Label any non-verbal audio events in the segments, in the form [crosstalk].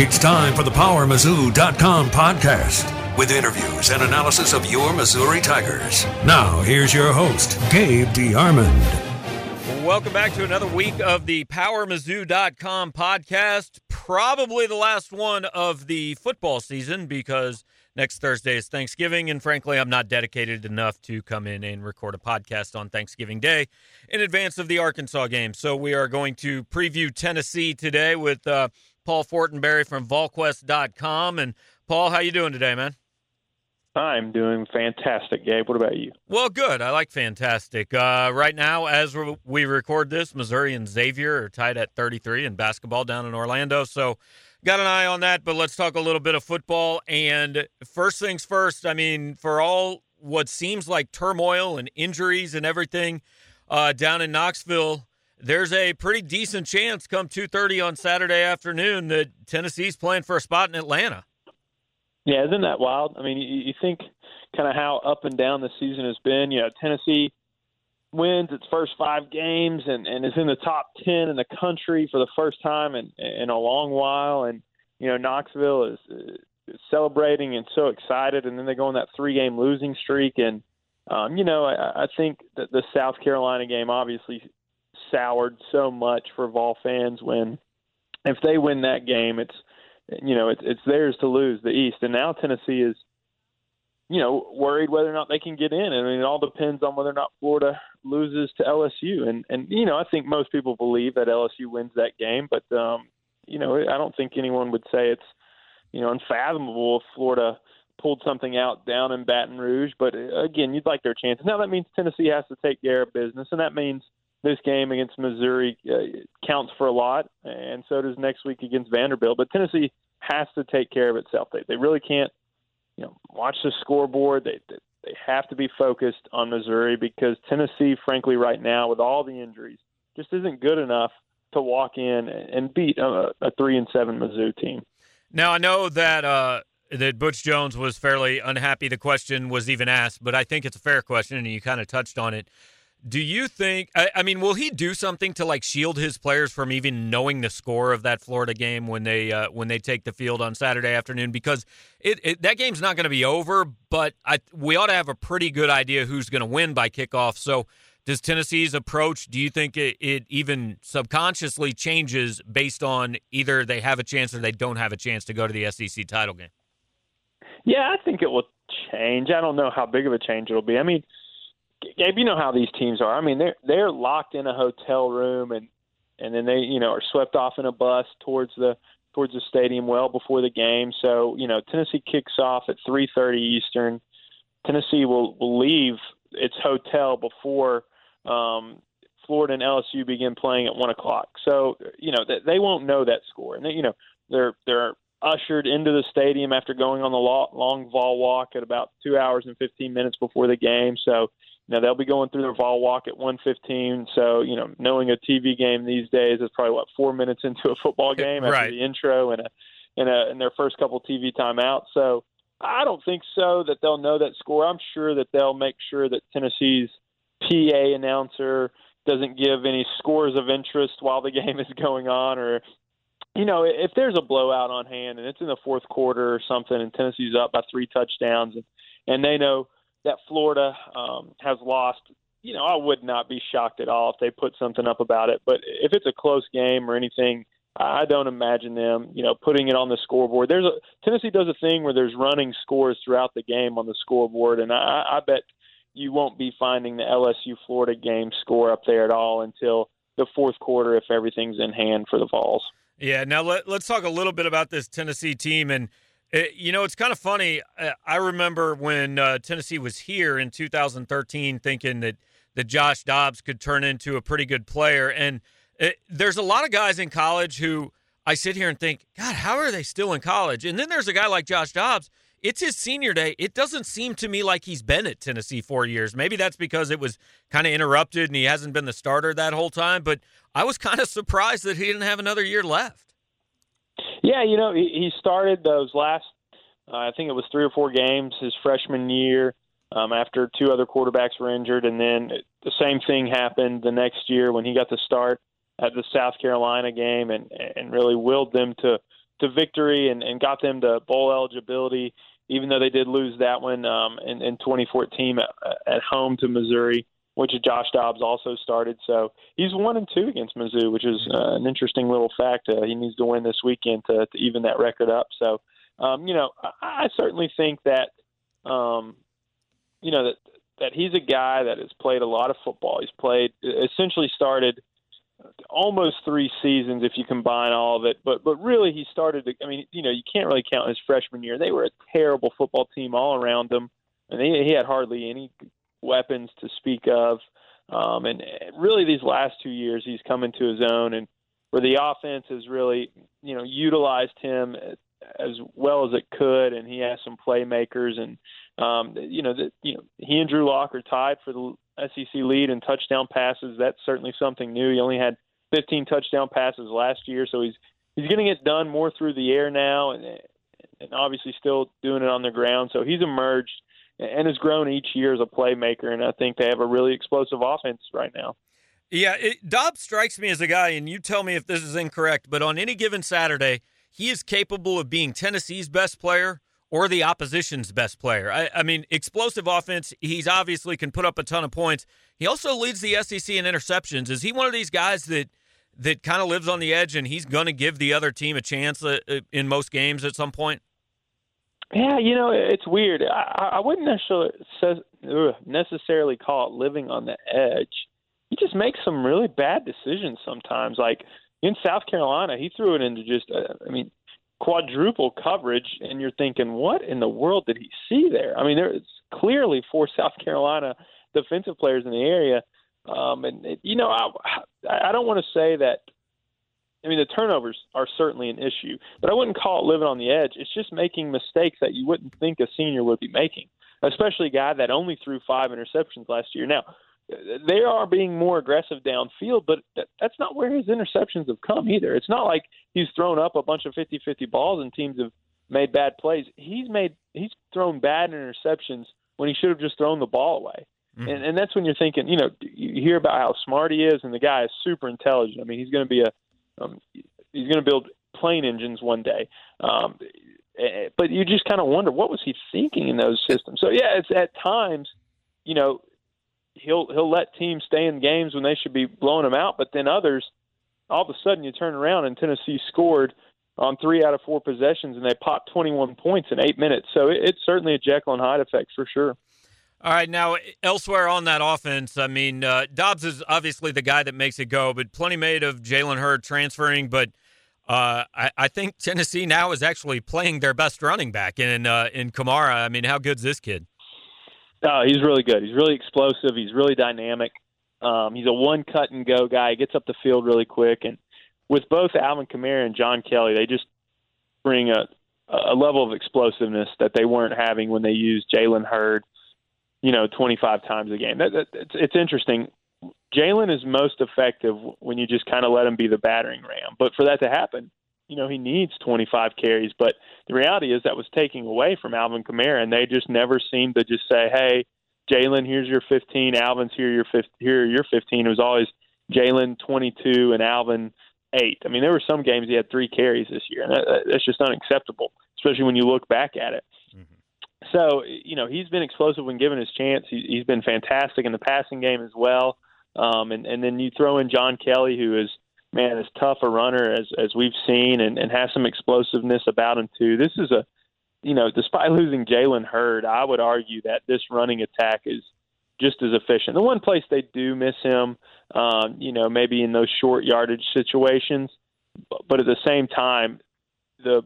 It's time for the PowerMizzou.com podcast with interviews and analysis of your Missouri Tigers. Now, here's your host, Gabe DeArmond. Welcome back to another week of the PowerMizzou.com podcast. Probably the last one of the football season because next Thursday is Thanksgiving, and frankly, I'm not dedicated enough to come in and record a podcast on Thanksgiving Day in advance of the Arkansas game. So we are going to preview Tennessee today with uh, Paul Fortenberry from VolQuest.com. And Paul, how you doing today, man? I'm doing fantastic, Gabe. What about you? Well, good. I like fantastic. Uh, right now, as we record this, Missouri and Xavier are tied at 33 in basketball down in Orlando. So, got an eye on that. But let's talk a little bit of football. And first things first, I mean, for all what seems like turmoil and injuries and everything uh, down in Knoxville, there's a pretty decent chance come 2.30 on saturday afternoon that tennessee's playing for a spot in atlanta. Yeah isn't that wild? I mean you, you think kind of how up and down the season has been. You know tennessee wins its first five games and, and is in the top 10 in the country for the first time in, in a long while. And you know knoxville is, is celebrating and so excited. And then they go on that three game losing streak. And um, you know, I, I think that the South Carolina game obviously soured so much for Vol fans when if they win that game, it's you know it's it's theirs to lose the East, and now Tennessee is you know worried whether or not they can get in. I mean, it all depends on whether or not Florida loses to LSU, and and you know I think most people believe that LSU wins that game, but um, you know I don't think anyone would say it's you know unfathomable if Florida pulled something out down in Baton Rouge. But uh, again, you'd like their chances. Now that means Tennessee has to take care of business, and that means this game against Missouri uh, counts for a lot, and so does next week against Vanderbilt. But Tennessee has to take care of itself. They they really can't, you know, watch the scoreboard. They they have to be focused on Missouri because Tennessee, frankly, right now with all the injuries, just isn't good enough to walk in and beat a, a three and seven Mizzou team. Now I know that. Uh that Butch Jones was fairly unhappy the question was even asked, but I think it's a fair question, and you kind of touched on it. Do you think? I, I, mean, will he do something to like shield his players from even knowing the score of that Florida game when they uh, when they take the field on Saturday afternoon? Because it, it that game's not going to be over, but I, we ought to have a pretty good idea who's going to win by kickoff. So, does Tennessee's approach? Do you think it, it even subconsciously changes based on either they have a chance or they don't have a chance to go to the SEC title game? Yeah, I think it will change. I don't know how big of a change it'll be. I mean Gabe, you know how these teams are. I mean, they're they're locked in a hotel room, and and then they you know are swept off in a bus towards the towards the stadium well before the game. So you know, Tennessee kicks off at 3:30 Eastern. Tennessee will, will leave its hotel before um, Florida and LSU begin playing at one o'clock. So you know they, they won't know that score, and they, you know they're they're ushered into the stadium after going on the long Vol walk at about two hours and 15 minutes before the game. So now they'll be going through their Vol walk at 1:15. So you know, knowing a TV game these days is probably what four minutes [laughs] into a football [laughs] game after right. the intro and a and a and their first couple TV timeouts. So I don't think so that they'll know that score. I'm sure that they'll make sure that Tennessee's PA announcer doesn't give any scores of interest while the [laughs] game is going on or you know, if there's a blowout on hand and it's in the fourth quarter or something and Tennessee's up by three touchdowns and, and they know that Florida um, has lost, you know, I would not be shocked at all if they put something up about it. But if it's a close game or anything, I don't imagine them, you know, putting it on the scoreboard. There's a Tennessee does a thing where there's running scores throughout the game on the scoreboard, and I, I bet you won't be finding the LSU Florida game score up there at all until the fourth quarter if everything's in hand for the Vols. Yeah. Now let, let's talk a little bit about this Tennessee team and it, you know, it's kind of funny. Uh, I remember when uh, Tennessee was here in 2013, thinking that that Josh Dobbs could turn into a pretty good player. And it, there's a lot of guys in college who I sit here and think, God, how are they still in college? And then there's a guy like Josh Dobbs. It's his senior day. It doesn't seem to me like he's been at Tennessee four years. Maybe that's because it was kind of interrupted and he hasn't been the starter that whole time. But I was kind of surprised that he didn't have another year left. Yeah, you know, he, he started those last, uh, I think it was three or four games his freshman year um, after two other quarterbacks were injured. And then the same thing happened the next year when he got the start at the South Carolina game and, and really willed them to, to victory and, and got them to bowl eligibility, even though they did lose that one um, in, in 2014 at, at home to Missouri, which Josh Dobbs also started. So he's one and two against Mizzou, which is uh, an interesting little fact. Uh, he needs to win this weekend to, to even that record up. So, um, you know, I, I certainly think that, um, you know, that that he's a guy that has played a lot of football. He's played essentially started almost three seasons if you combine all of it. But but really, he started. To, I mean, you know, you can't really count his freshman year. They were a terrible football team all around him, and he, he had hardly any weapons to speak of. Um, and really, these last two years, he's come into his own, and where the offense has really, you know, utilized him as well as it could, and he has some playmakers, and um, you know, that you know, he and Drew Lock are tied for the SEC lead in touchdown passes. That's certainly something new. He only had 15 touchdown passes last year, so he's he's going to get done more through the air now, and and obviously still doing it on the ground. So he's emerged and has grown each year as a playmaker, and I think they have a really explosive offense right now. Yeah, it, Dobbs strikes me as a guy, and you tell me if this is incorrect, but on any given Saturday, he is capable of being Tennessee's best player or the opposition's best player. I, I, mean, explosive offense. He's obviously can put up a ton of points. He also leads the SEC in interceptions. Is he one of these guys that that kind of lives on the edge and he's going to give the other team a chance uh, uh, in most games at some point? Yeah, you know, it's weird. I, I wouldn't necessarily necessarily call it living on the edge. He just makes some really bad decisions sometimes. Like in South Carolina, he threw it into just, uh, I mean, quadruple coverage, and you're thinking, what in the world did he see there? I mean, there's clearly four South Carolina defensive players in the area, um, and it, you know, I I don't want to say that. I mean, the turnovers are certainly an issue, but I wouldn't call it living on the edge. It's just making mistakes that you wouldn't think a senior would be making, especially a guy that only threw five interceptions last year. Now, they are being more aggressive downfield, but that's not where his interceptions have come either. It's not like he's thrown up a bunch of 50-50 balls and teams have made bad plays. He's made he's thrown bad interceptions when he should have just thrown the ball away. Mm-hmm. And, and that's when you're thinking, you know, you hear about how smart he is, and the guy is super intelligent. I mean, he's going to be a um, he's going to build plane engines one day. Um, eh, eh, but you just kind of wonder what was he thinking in those systems. So yeah, it's at times, you know, he'll he'll let teams stay in games when they should be blowing them out, but then others, all of a sudden, you turn around and Tennessee scored on three out of four possessions, and they popped 21 points in eight minutes. So it, it's certainly a Jekyll and Hyde effect for sure. All right, now elsewhere on that offense, I mean, uh, Dobbs is obviously the guy that makes it go, but plenty made of Jalen Hurd transferring. But uh, I, I, think Tennessee now is actually playing their best running back in uh, in Kamara. I mean, how good's this kid? Oh, he's really good. He's really explosive. He's really dynamic. Um, he's a one cut and go guy. He gets up the field really quick. And with both Alvin Kamara and John Kelly, they just bring a, a level of explosiveness that they weren't having when they used Jalen Hurd, you know, 25 times a game. That, that, it's, it's interesting. Jalen is most effective when you just kind of let him be the battering ram. But for that to happen, you know, he needs 25 carries. But the reality is that was taking away from Alvin Kamara, and they just never seemed to just say, "Hey, Jalen, here's your 15. Alvin's here, your 15, here, your 15." It was always Jalen 22 and Alvin eight. I mean, there were some games he had three carries this year, and that, that's just unacceptable, especially when you look back at it. So, you know, he's been explosive when given his chance. He, he's been fantastic in the passing game as well. Um, and, and then you throw in John Kelly, who is man, as tough a runner as as we've seen, and, and has some explosiveness about him too. This is a, you know, despite losing Jalen Hurd, I would argue that this running attack is just as efficient. The one place they do miss him, um, you know, maybe in those short yardage situations, but at the same time, the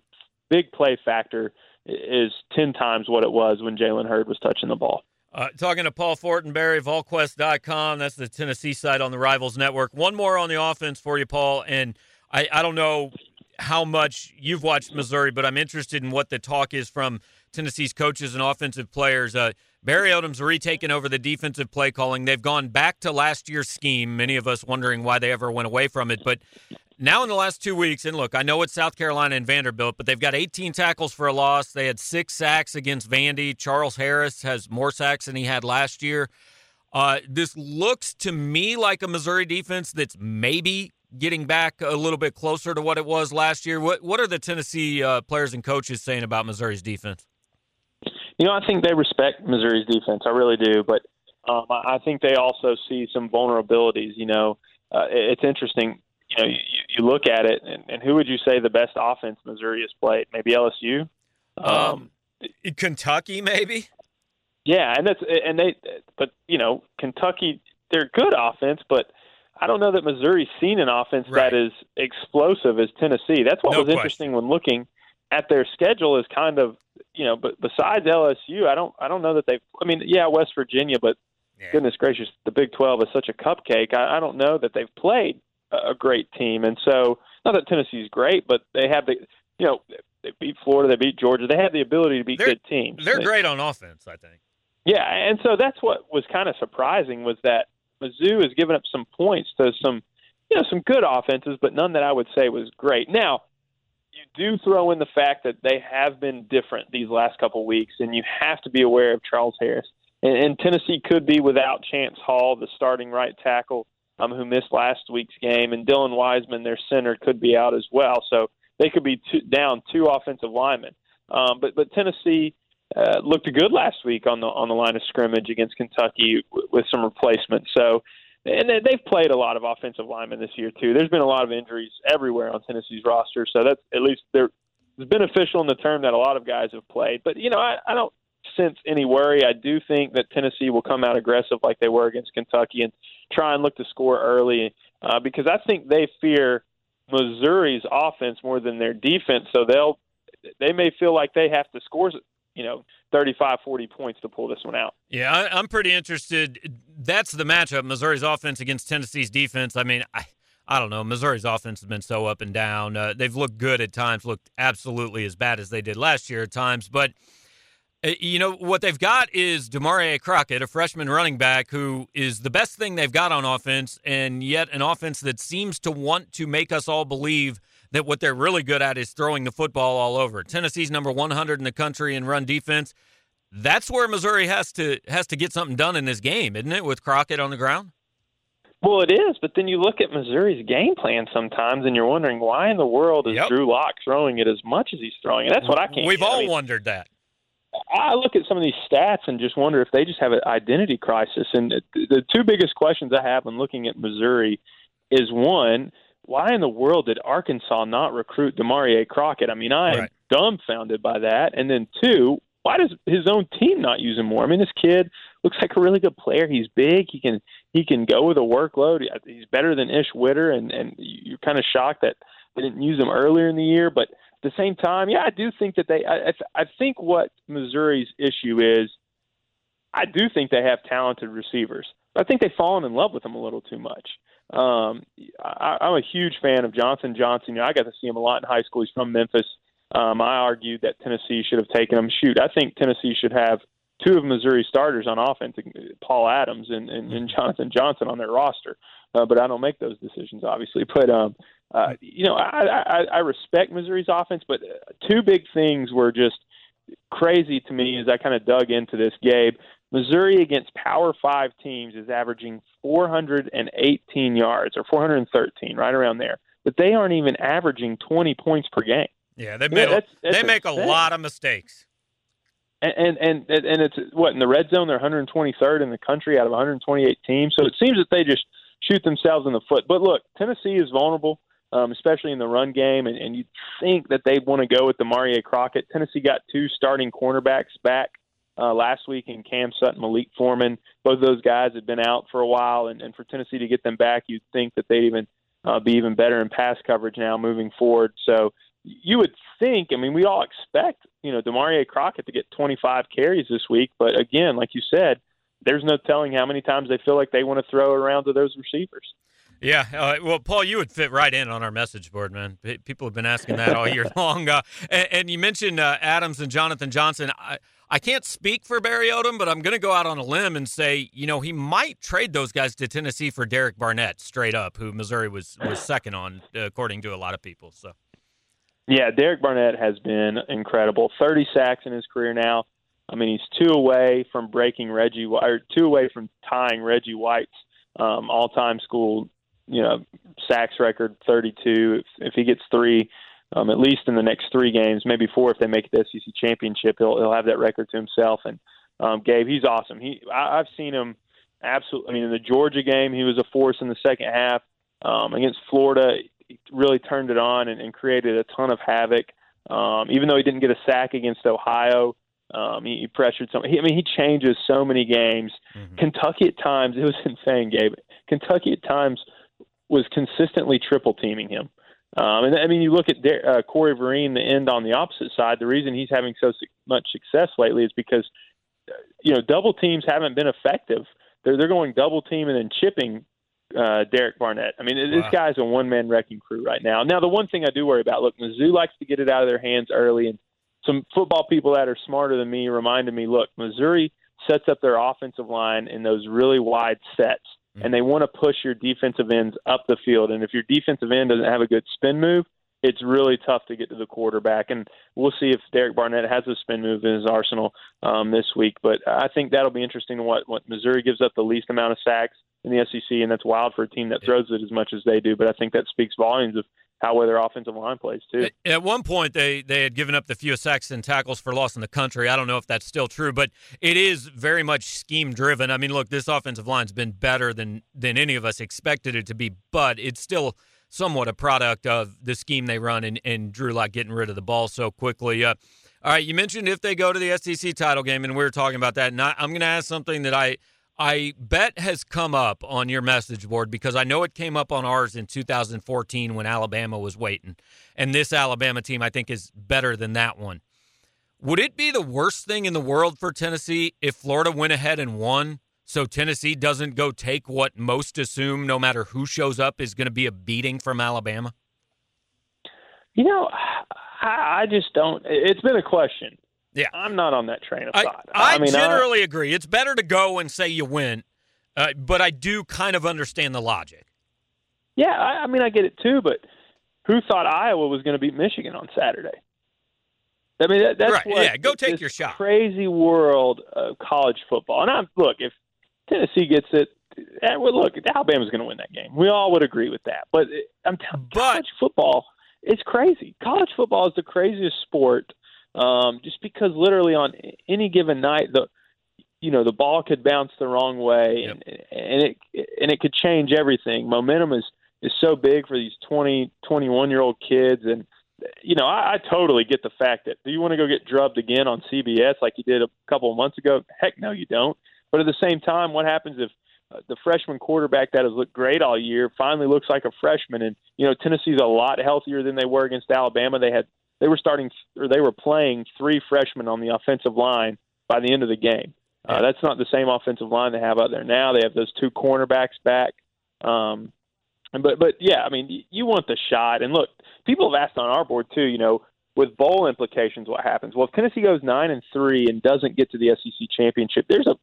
big play factor is ten times what it was when Jalen Hurd was touching the ball. Uh, talking to Paul Fortenberry, VolQuest.com. That's the Tennessee side on the Rivals Network. One more on the offense for you, Paul. And I, I don't know how much you've watched Missouri, but I'm interested in what the talk is from Tennessee's coaches and offensive players. Uh, Barry Odom's retaken over the defensive play calling. They've gone back to last year's scheme. Many of us wondering why they ever went away from it. But now in the last two weeks, and look, I know it's South Carolina and Vanderbilt, but they've got 18 tackles for a loss. They had six sacks against Vandy. Charles Harris has more sacks than he had last year. Uh, this looks to me like a Missouri defense that's maybe getting back a little bit closer to what it was last year? What What are the Tennessee uh, players and coaches saying about Missouri's defense? You know, I think they respect Missouri's defense. I really do, but um, I think they also see some vulnerabilities. You know, uh, it's interesting. You know, you, you look at it, and, and who would you say the best offense Missouri has played? Maybe LSU. Um, um, Kentucky, maybe. Yeah, and that's and they, but you know, Kentucky, they're good offense, but I don't know that Missouri's seen an offense right. that is explosive as Tennessee. That's what no was question. interesting when looking at their schedule. Is kind of you know, but besides LSU, I don't I don't know that they've. I mean, yeah, West Virginia, but yeah. goodness gracious, the Big Twelve is such a cupcake. I, I don't know that they've played a great team, and so not that Tennessee's great, but they have the you know they beat Florida, they beat Georgia, they have the ability to beat they're, good teams. They're they, great on offense, I think. Yeah, and so that's what was kind of surprising was that Mizzou has given up some points to some, you know, some good offenses, but none that I would say was great. Now, you do throw in the fact that they have been different these last couple weeks, and you have to be aware of Charles Harris. And, and Tennessee could be without Chance Hall, the starting right tackle, um, who missed last week's game, and Dylan Wiesman, their center, could be out as well. So they could be two, down two offensive linemen. Um, but but Tennessee uh, looked good last week on the on the line of scrimmage against Kentucky w- with some replacements. So, and they've played a lot of offensive linemen this year too. There's been a lot of injuries everywhere on Tennessee's roster, so that's at least they're it's beneficial in the term that a lot of guys have played. But you know, I, I don't sense any worry. I do think that Tennessee will come out aggressive like they were against Kentucky and try and look to score early uh, because I think they fear Missouri's offense more than their defense. So they'll they may feel like they have to score you know 35 40 points to pull this one out yeah I, am pretty interested that's the matchup missouri's offense against tennessee's defense i mean i I don't know. Missouri's offense has been so up and down. Uh, they've looked good at times, looked absolutely as bad as they did last year at times. But Uh, you know what they've got is Damarea Crockett, a freshman running back who is the best thing they've got on offense, and yet an offense that seems to want to make us all believe that what they're really good at is throwing the football all over. Tennessee's number 100 in the country in run defense. That's where Missouri has to has to get something done in this game, isn't it? With Crockett on the ground. Well, it is, but then you look at Missouri's game plan sometimes, and you're wondering why in the world is yep. Drew Lock throwing it as much as he's throwing it. That's what I can't. We've get. all I mean, wondered that. I look at some of these stats and just wonder if they just have an identity crisis. And the two biggest questions I have when looking at Missouri is one, why in the world did Arkansas not recruit Damarea Crockett? I mean, I am right. dumbfounded by that. And then two, why does his own team not use him more? I mean, this kid looks like a really good player. He's big. He can he can go with a workload. He's better than Ish Witter, and and you're kind of shocked that they didn't use him earlier in the year. But the same time, yeah, I do think that they. I I think what Missouri's issue is, I do think they have talented receivers. I think they've fallen in love with them a little too much. Um, I, I'm a huge fan of Jonathan Johnson. You know, I got to see him a lot in high school. He's from Memphis. Um, I argued that Tennessee should have taken him. Shoot, I think Tennessee should have two of Missouri's starters on offense, Paul Adams and, and, and Jonathan Johnson on their roster. Uh, but I don't make those decisions, obviously. But um, uh, you know, I, I, I respect Missouri's offense, but uh, two big things were just crazy to me as I kind of dug into this, Gabe. Missouri against Power Five teams is averaging 418 yards or 413, right around there. But they aren't even averaging 20 points per game. Yeah, they make yeah, that's, that's they make a lot of mistakes. And, and and and it's what in the red zone they're 123rd in the country out of 128 teams. So it seems that they just shoot themselves in the foot. But look, Tennessee is vulnerable, um, especially in the run game, and, and you think that they want to go with Damarea Crockett. Tennessee got two starting cornerbacks back uh, last week in Cam Sutton, Malik Foreman. Both of those guys had been out for a while, and, and for Tennessee to get them back, you'd think that they'd even uh, be even better in pass coverage now moving forward. So you would think, I mean, we all expect, you know, Damarea Crockett to get 25 carries this week, but again, like you said, there's no telling how many times they feel like they want to throw around to those receivers. Yeah, uh, well, Paul, you would fit right in on our message board, man. People have been asking that all year [laughs] long. Uh, and, and, you mentioned uh, Adams and Jonathan Johnson. I, I can't speak for Barry Odom, but I'm going to go out on a limb and say, you know, he might trade those guys to Tennessee for Derek Barnett, straight up, who Missouri was was second on, according to a lot of people. So, yeah, Derek Barnett has been incredible. 30 sacks in his career now. I mean, he's two away from breaking Reggie, or two away from tying Reggie White's um, all-time school you know sacks record 32. If, if he gets three, um, at least in the next three games, maybe four if they make the SEC championship, he'll he'll have that record to himself. And um, Gabe, he's awesome. He I, I've seen him absolutely. I mean, in the Georgia game, he was a force in the second half. Um, against Florida, he really turned it on and, and created a ton of havoc. Um, even though he didn't get a sack against Ohio, um, he, he pressured some. He, I mean, he changes so many games. Mm-hmm. Kentucky at times, [laughs] it was insane, Gabe. Kentucky at times was consistently triple teaming him. Um, and I mean, you look at uh, Corey Vereen, the end on the opposite side. The reason he's having so much success lately is because uh, you know double teams haven't been effective. They're they're going double team and then chipping uh, Derek Barnett. I mean, wow. this guy's a one man wrecking crew right now. Now, the one thing I do worry about, look, Mizzou likes to get it out of their hands early, and some football people that are smarter than me reminded me, look, Missouri sets up their offensive line in those really wide sets, and they want to push your defensive ends up the field. And if your defensive end doesn't have a good spin move, it's really tough to get to the quarterback. And we'll see if Derek Barnett has a spin move in his arsenal um, this week. But I think that'll be interesting. What what Missouri gives up the least amount of sacks in the SEC, and that's wild for a team that throws it as much as they do. But I think that speaks volumes of how well their offensive line plays too. At one point, they they had given up the fewest sacks and tackles for loss in the country. I don't know if that's still true, but it is very much scheme driven. I mean, look, this offensive line's been better than than any of us expected it to be, but it's still somewhat a product of the scheme they run and, and Drew Lock getting rid of the ball so quickly. Uh, all right, you mentioned if they go to the SEC title game, and we were talking about that. And I, I'm going to ask something that I I bet has come up on your message board because I know it came up on ours in 2014 when Alabama was waiting. And this Alabama team, I think, is better than that one. Would it be the worst thing in the world for Tennessee if Florida went ahead and won so Tennessee doesn't go take what most assume, no matter who shows up, is going to be a beating from Alabama? You know, I just don't. It's been a question yeah, I'm not on that train of thought. I, I, I mean, generally I, agree. It's better to go and say you win, uh, but I do kind of understand the logic. Yeah, I, I mean, I get it too. But who thought Iowa was going to beat Michigan on Saturday? I mean, that, that's right. what yeah. Go take your shot. Crazy world of college football, and I'm look if Tennessee gets it. And well, look, Alabama's going to win that game. We all would agree with that. But I'm telling college football, it's crazy. College football is the craziest sport um, just because literally on any given night the you know the ball could bounce the wrong way yep. and, and it and it could change everything. Momentum is is so big for these 20 21 year old kids and you know I, I totally get the fact that do you want to go get drubbed again on CBS like you did a couple of months ago? Heck no, you don't. But at the same time, what happens if uh, the freshman quarterback that has looked great all year finally looks like a freshman. And you know Tennessee's a lot healthier than they were against Alabama. They had they were starting or they were playing three freshmen on the offensive line by the end of the game. Uh, that's not the same offensive line they have out there now. They have those two cornerbacks back. Um, but but yeah, I mean, you want the shot. And look, people have asked on our board too. You know, with bowl implications, what happens? Well, if Tennessee goes nine and three and doesn't get to the SEC championship, there's a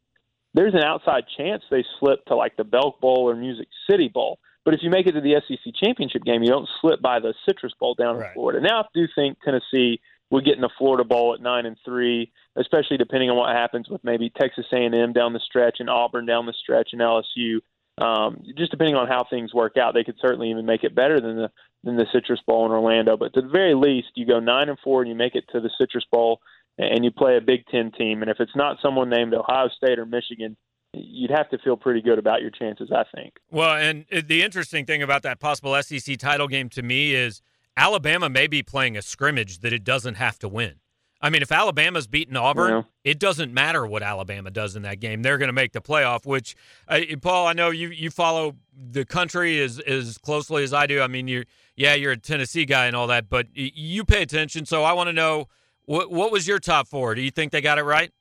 there's an outside chance they slip to like the Belk Bowl or Music City Bowl. But if you make it to the SEC championship game, you don't slip by the Citrus Bowl down right. in Florida. Now, I do think Tennessee would get in the Florida Bowl at nine and three, especially depending on what happens with maybe Texas A&M down the stretch and Auburn down the stretch and LSU. Um, just depending on how things work out, they could certainly even make it better than the than the Citrus Bowl in Orlando. But to the very least, you go nine and four and you make it to the Citrus Bowl and you play a Big Ten team. And if it's not someone named Ohio State or Michigan, you'd have to feel pretty good about your chances, I think. Well, and the interesting thing about that possible SEC title game to me is Alabama may be playing a scrimmage that it doesn't have to win. I mean, if Alabama's beaten Auburn, yeah. it doesn't matter what Alabama does in that game. They're going to make the playoff. Which, uh, Paul, I know you you follow the country as as closely as I do. I mean, you're yeah, you're a Tennessee guy and all that, but you pay attention. So I want to know what what was your top four? Do you think they got it right?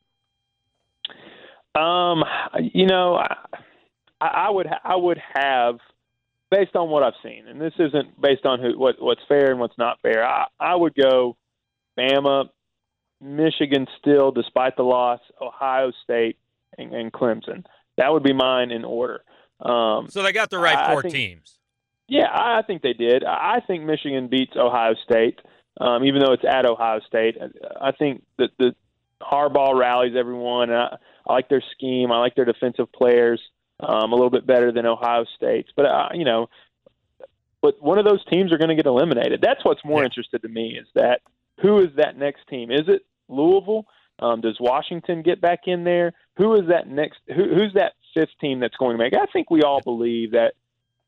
Um, you know, I, I would I would have based on what I've seen, and this isn't based on who what what's fair and what's not fair. I I would go Bama, Michigan still despite the loss, Ohio State, and, and Clemson. That would be mine in order. Um, so they got the right four think, teams. Yeah, I think they did. I think Michigan beats Ohio State, um, even though it's at Ohio State. I think that the Harbaugh rallies everyone. And I, I like their scheme. I like their defensive players um, a little bit better than Ohio State's. But uh, you know, but one of those teams are going to get eliminated. That's what's more Yeah. interested to me is that who is that next team? Is it Louisville? Um, does Washington get back in there? Who is that next? Who, who's that fifth team that's going to make? I think we all believe that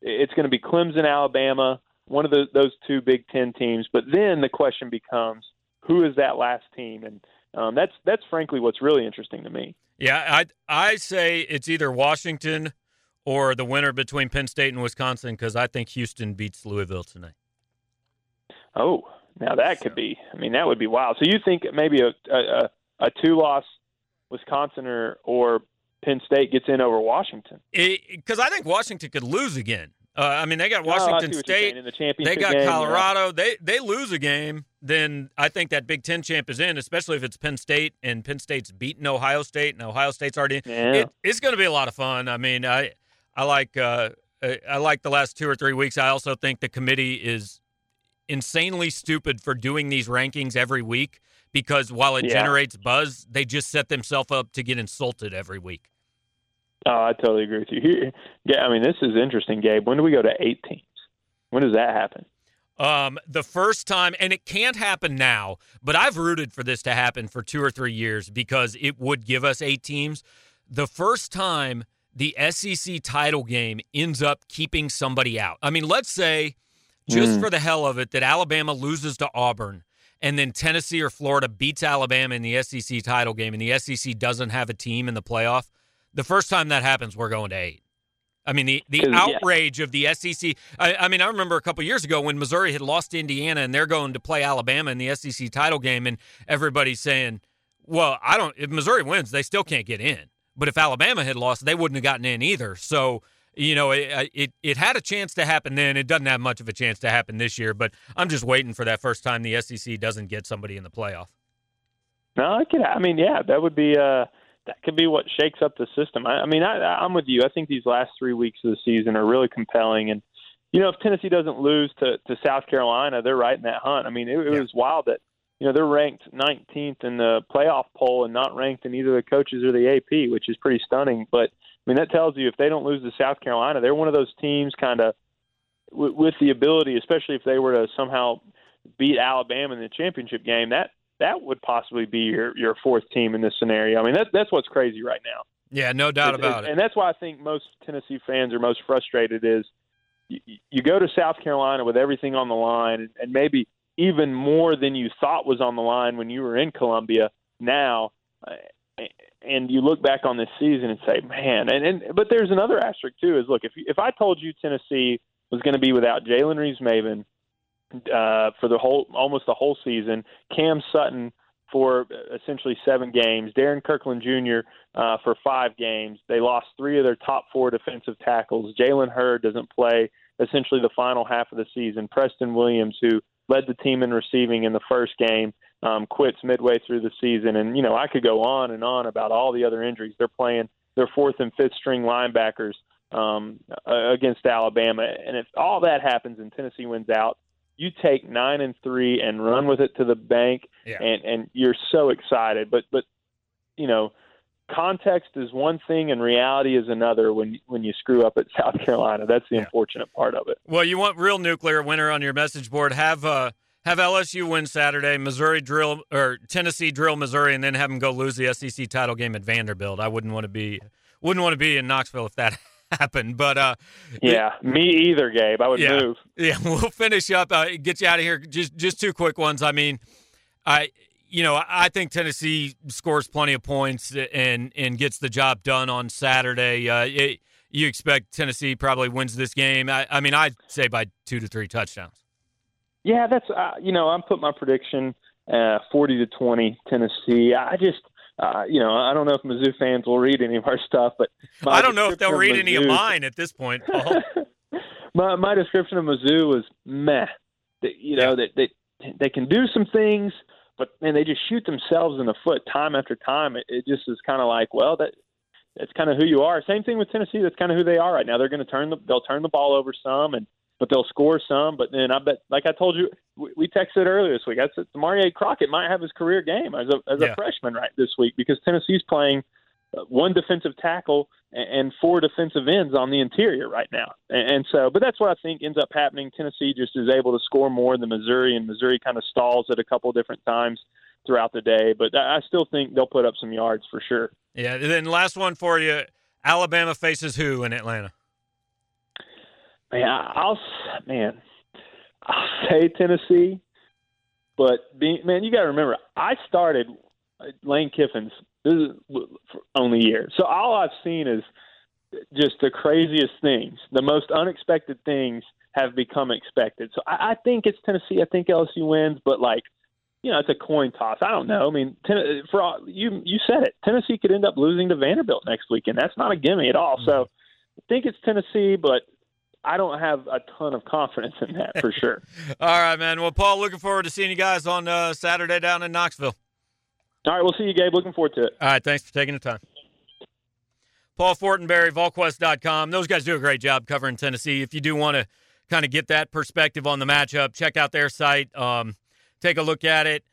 it's going to be Clemson, Alabama, one of the, those two Big Ten teams. But then the question becomes, who is that last team? And um, that's that's frankly what's really interesting to me. Yeah, I I say it's either Washington or the winner between Penn State and Wisconsin because I think Houston beats Louisville tonight. Oh, now that could be. I mean, that would be wild. So you think maybe a a, a two loss Wisconsin or or Penn State gets in over Washington? Because I think Washington could lose again. Uh, I mean, they got Oh, Washington what. State. in the championship. They got game, yeah. Colorado. They they lose a game, then I think that Big Ten champ is in, especially if it's Penn State and Penn State's beaten Ohio State and Ohio State's already in. Yeah. It, it's going to be a lot of fun. I mean, I I like uh, I I like the last two or three weeks. I also think the committee is insanely stupid for doing these rankings every week because while it Yeah. generates buzz, they just set themselves up to get insulted every week. Oh, I totally agree with you. Here, yeah, I mean, this is interesting, Gabe. When do we go to eight teams? When does that happen? Um, the first time, and it can't happen now, but I've rooted for this to happen for two or three years because it would give us eight teams. The first time the SEC title game ends up keeping somebody out. I mean, let's say, just Mm. for the hell of it, that Alabama loses to Auburn and then Tennessee or Florida beats Alabama in the SEC title game and the SEC doesn't have a team in the playoff. The first time that happens, we're going to eight. I mean, the, the 'Cause, yeah. outrage of the SEC. I, I mean, I remember a couple years ago when Missouri had lost to Indiana and they're going to play Alabama in the SEC title game, and everybody's saying, well, I don't, if Missouri wins, they still can't get in. But if Alabama had lost, they wouldn't have gotten in either. So, you know, it, it, it had a chance to happen then. It doesn't have much of a chance to happen this year, but I'm just waiting for that first time the SEC doesn't get somebody in the playoff. No, I could. I mean, yeah, that would be. Uh, that could be what shakes up the system. I, I mean, I, I'm with you. I think these last three weeks of the season are really compelling, and you know, if Tennessee doesn't lose to to South Carolina, they're right in that hunt. I mean, it, it Yeah. was wild that you know they're ranked 19th in the playoff poll and not ranked in either the coaches or the AP, which is pretty stunning. But I mean, that tells you if they don't lose to South Carolina, they're one of those teams kind of with, with the ability, especially if they were to somehow beat Alabama in the championship game. That that would possibly be your your fourth team in this scenario. I mean, that that's what's crazy right now. Yeah, no doubt about it. And that's why I think most Tennessee fans are most frustrated is you, you go to South Carolina with everything on the line, and maybe even more than you thought was on the line when you were in Columbia. Now, uh, and you look back on this season and say, man, and, and but there's another asterisk too. Is look if if I told you Tennessee was going to be without Jalen Reeves Maven uh, for the whole almost the whole season, Cam Sutton for essentially seven games, Darrin Kirkland Jr. Uh, for five games. They lost three of their top four defensive tackles. Jalen Hurd doesn't play essentially the final half of the season. Preston Williams, who led the team in receiving in the first game, um, quits midway through the season. And you know I could go on and on about all the other injuries. They're playing their fourth and fifth string linebackers um, against Alabama, and if all that happens and Tennessee wins out, you take nine and three and run with it to the bank, Yeah. and and you're so excited. But but you know, context is one thing and reality is another. When when you screw up at [laughs] South Carolina, that's the Yeah. unfortunate part of it. Well, you want real nuclear winner on your message board. Have uh, have LSU win Saturday, Missouri drill or Tennessee drill Missouri, and then have them go lose the SEC title game at Vanderbilt. I wouldn't want to be wouldn't want to be in Knoxville if that [laughs] happened. But uh, Yeah, me either, Gabe. I would Yeah. move. [laughs] yeah, we'll finish up. Uh, get you out of here. Just just two quick ones. I mean, I you know I think Tennessee scores plenty of points and and gets the job done on Saturday. Uh, it, you expect Tennessee probably wins this game. I, I mean, I'd say by two to three touchdowns. Yeah, that's uh, you know I'm putting my prediction uh, forty to twenty Tennessee. I just uh, you know I don't know if Mizzou fans will read any of our stuff, but [laughs] I don't know if they'll read description any of mine at this point, Paul. [laughs] my my description of Mizzou was meh. That, you know that they they can do some things, but man, they just shoot themselves in the foot time after time. It, it just is kind of like, well, that that's kind of who you are. Same thing with Tennessee. That's kind of who they are right now. They're going to turn the they'll turn the ball over some, and but they'll score some. But then I bet, like I told you, we, we texted earlier this week. I said Mario Crockett might have his career game as a as Yeah. a freshman right this week because Tennessee's playing uh, one defensive tackle and four defensive ends on the interior right now. And so, but that's what I think ends up happening. Tennessee just is able to score more than Missouri, and Missouri kind of stalls at a couple different times throughout the day. But I still think they'll put up some yards for sure. Yeah. And then last one for you: Alabama faces who in Atlanta? Man, I'll man, [laughs] I'll say Tennessee, but being, man, you got to remember, I started uh, Lane Kiffin's this is only year. So all I've seen is just the craziest things. The most unexpected things have become expected. So I, I think it's Tennessee. I think LSU wins, but like, you know, it's a coin toss. I don't know. I mean, ten, uh, for all, you, you said it. Tennessee could end up losing to Vanderbilt next weekend. That's not a gimme at all. So mm-hmm. I think it's Tennessee, but I don't have a ton of confidence in that for sure. [laughs] all right, man. Well, Paul, looking forward to seeing you guys on uh, Saturday down in Knoxville. All right, we'll see you, Gabe. Looking forward to it. All right, thanks for taking the time. Paul Fortenberry, VolQuest.com. Those guys do a great job covering Tennessee. If you do want to kind of get that perspective on the matchup, check out their site. Um, take a look at it.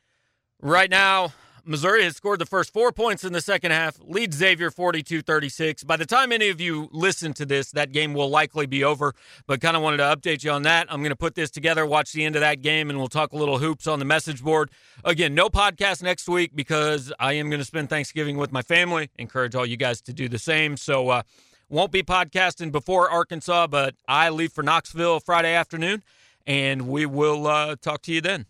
Right now, Missouri has scored the first four points in the second half, leads Xavier 42 36. By the time any of you listen to this, that game will likely be over, but kind of wanted to update you on that. I'm going to put this together, watch the end of that game, and we'll talk a little hoops on the message board. Again, no podcast next week because I am going to spend Thanksgiving with my family. Encourage all you guys to do the same. So, uh, won't be podcasting before Arkansas, but I leave for Knoxville Friday afternoon, and we will uh, talk to you then.